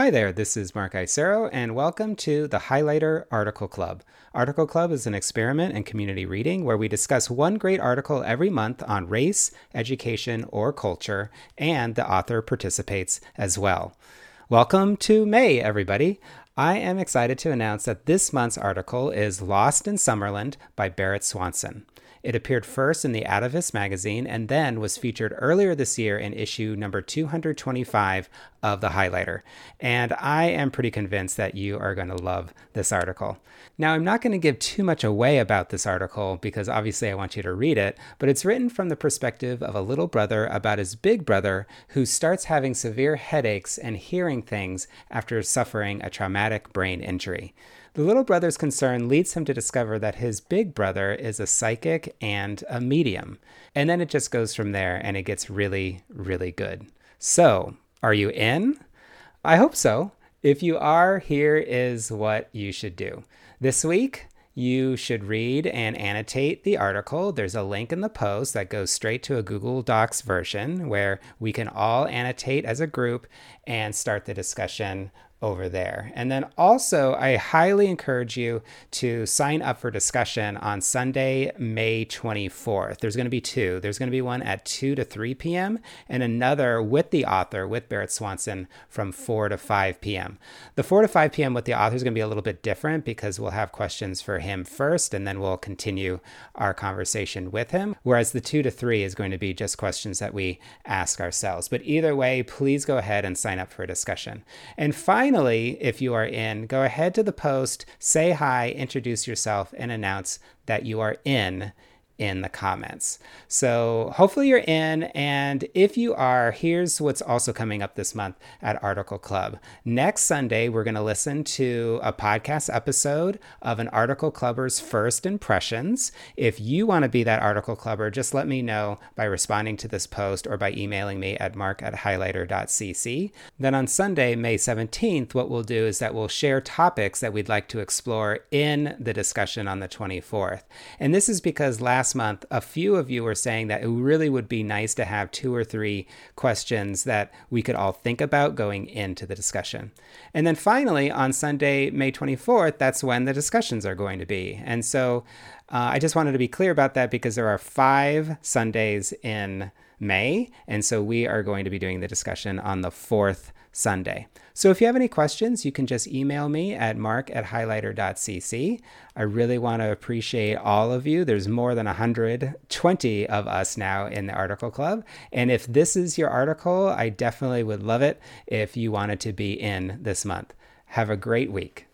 Hi there, this is Mark Isero, and welcome to the Highlighter Article Club. Article Club is an experiment in community reading where we discuss one great article every month on race, education, or culture, and the author participates as well. Welcome to May, everybody. I am excited to announce that this month's article is Lost in Summerland by Barrett Swanson. It appeared first in the Atavist magazine and then was featured earlier this year in issue number 225 of the Highlighter. And I am pretty convinced that you are going to love this article. Now, I'm not going to give too much away about this article because obviously I want you to read it, but it's written from the perspective of a little brother about his big brother who starts having severe headaches and hearing things after suffering a traumatic brain injury. The little brother's concern leads him to discover that his big brother is a psychic and a medium. And then it just goes from there and it gets really, really good. So, are you in? I hope so. If you are, here is what you should do. This week, you should read and annotate the article. There's a link in the post that goes straight to a Google Docs version where we can all annotate as a group and start the discussion over there. And then also, I highly encourage you to sign up for discussion on Sunday, May 24th. There's going to be two. There's going to be one at 2 to 3 p.m. and another with the author, with Barrett Swanson, from 4 to 5 p.m. The 4 to 5 p.m. with the author is going to be a little bit different because we'll have questions for him first and then we'll continue our conversation with him. Whereas the 2 to 3 is going to be just questions that we ask ourselves. But either way, please go ahead and sign up for a discussion. And finally, finally, if you are in, go ahead to the post, say hi, introduce yourself, and announce that you are in in the comments. So hopefully you're in. And if you are, here's what's also coming up this month at Article Club. Next Sunday, we're going to listen to a podcast episode of an Article Clubber's first impressions. If you want to be that Article Clubber, just let me know by responding to this post or by emailing me at mark at highlighter.cc. Then on Sunday, May 17th, what we'll do is that we'll share topics that we'd like to explore in the discussion on the 24th. And this is because last last month, a few of you were saying that it really would be nice to have two or three questions that we could all think about going into the discussion. And then finally, on Sunday, May 24th, that's when the discussions are going to be. And so uh, I just wanted to be clear about that because there are five Sundays in May. And so we are going to be doing the discussion on the fourth Sunday. So if you have any questions, you can just email me at mark at highlighter.cc. I really want to appreciate all of you. There's more than 120 of us now in the article club. And if this is your article, I definitely would love it if you wanted to be in this month. Have a great week.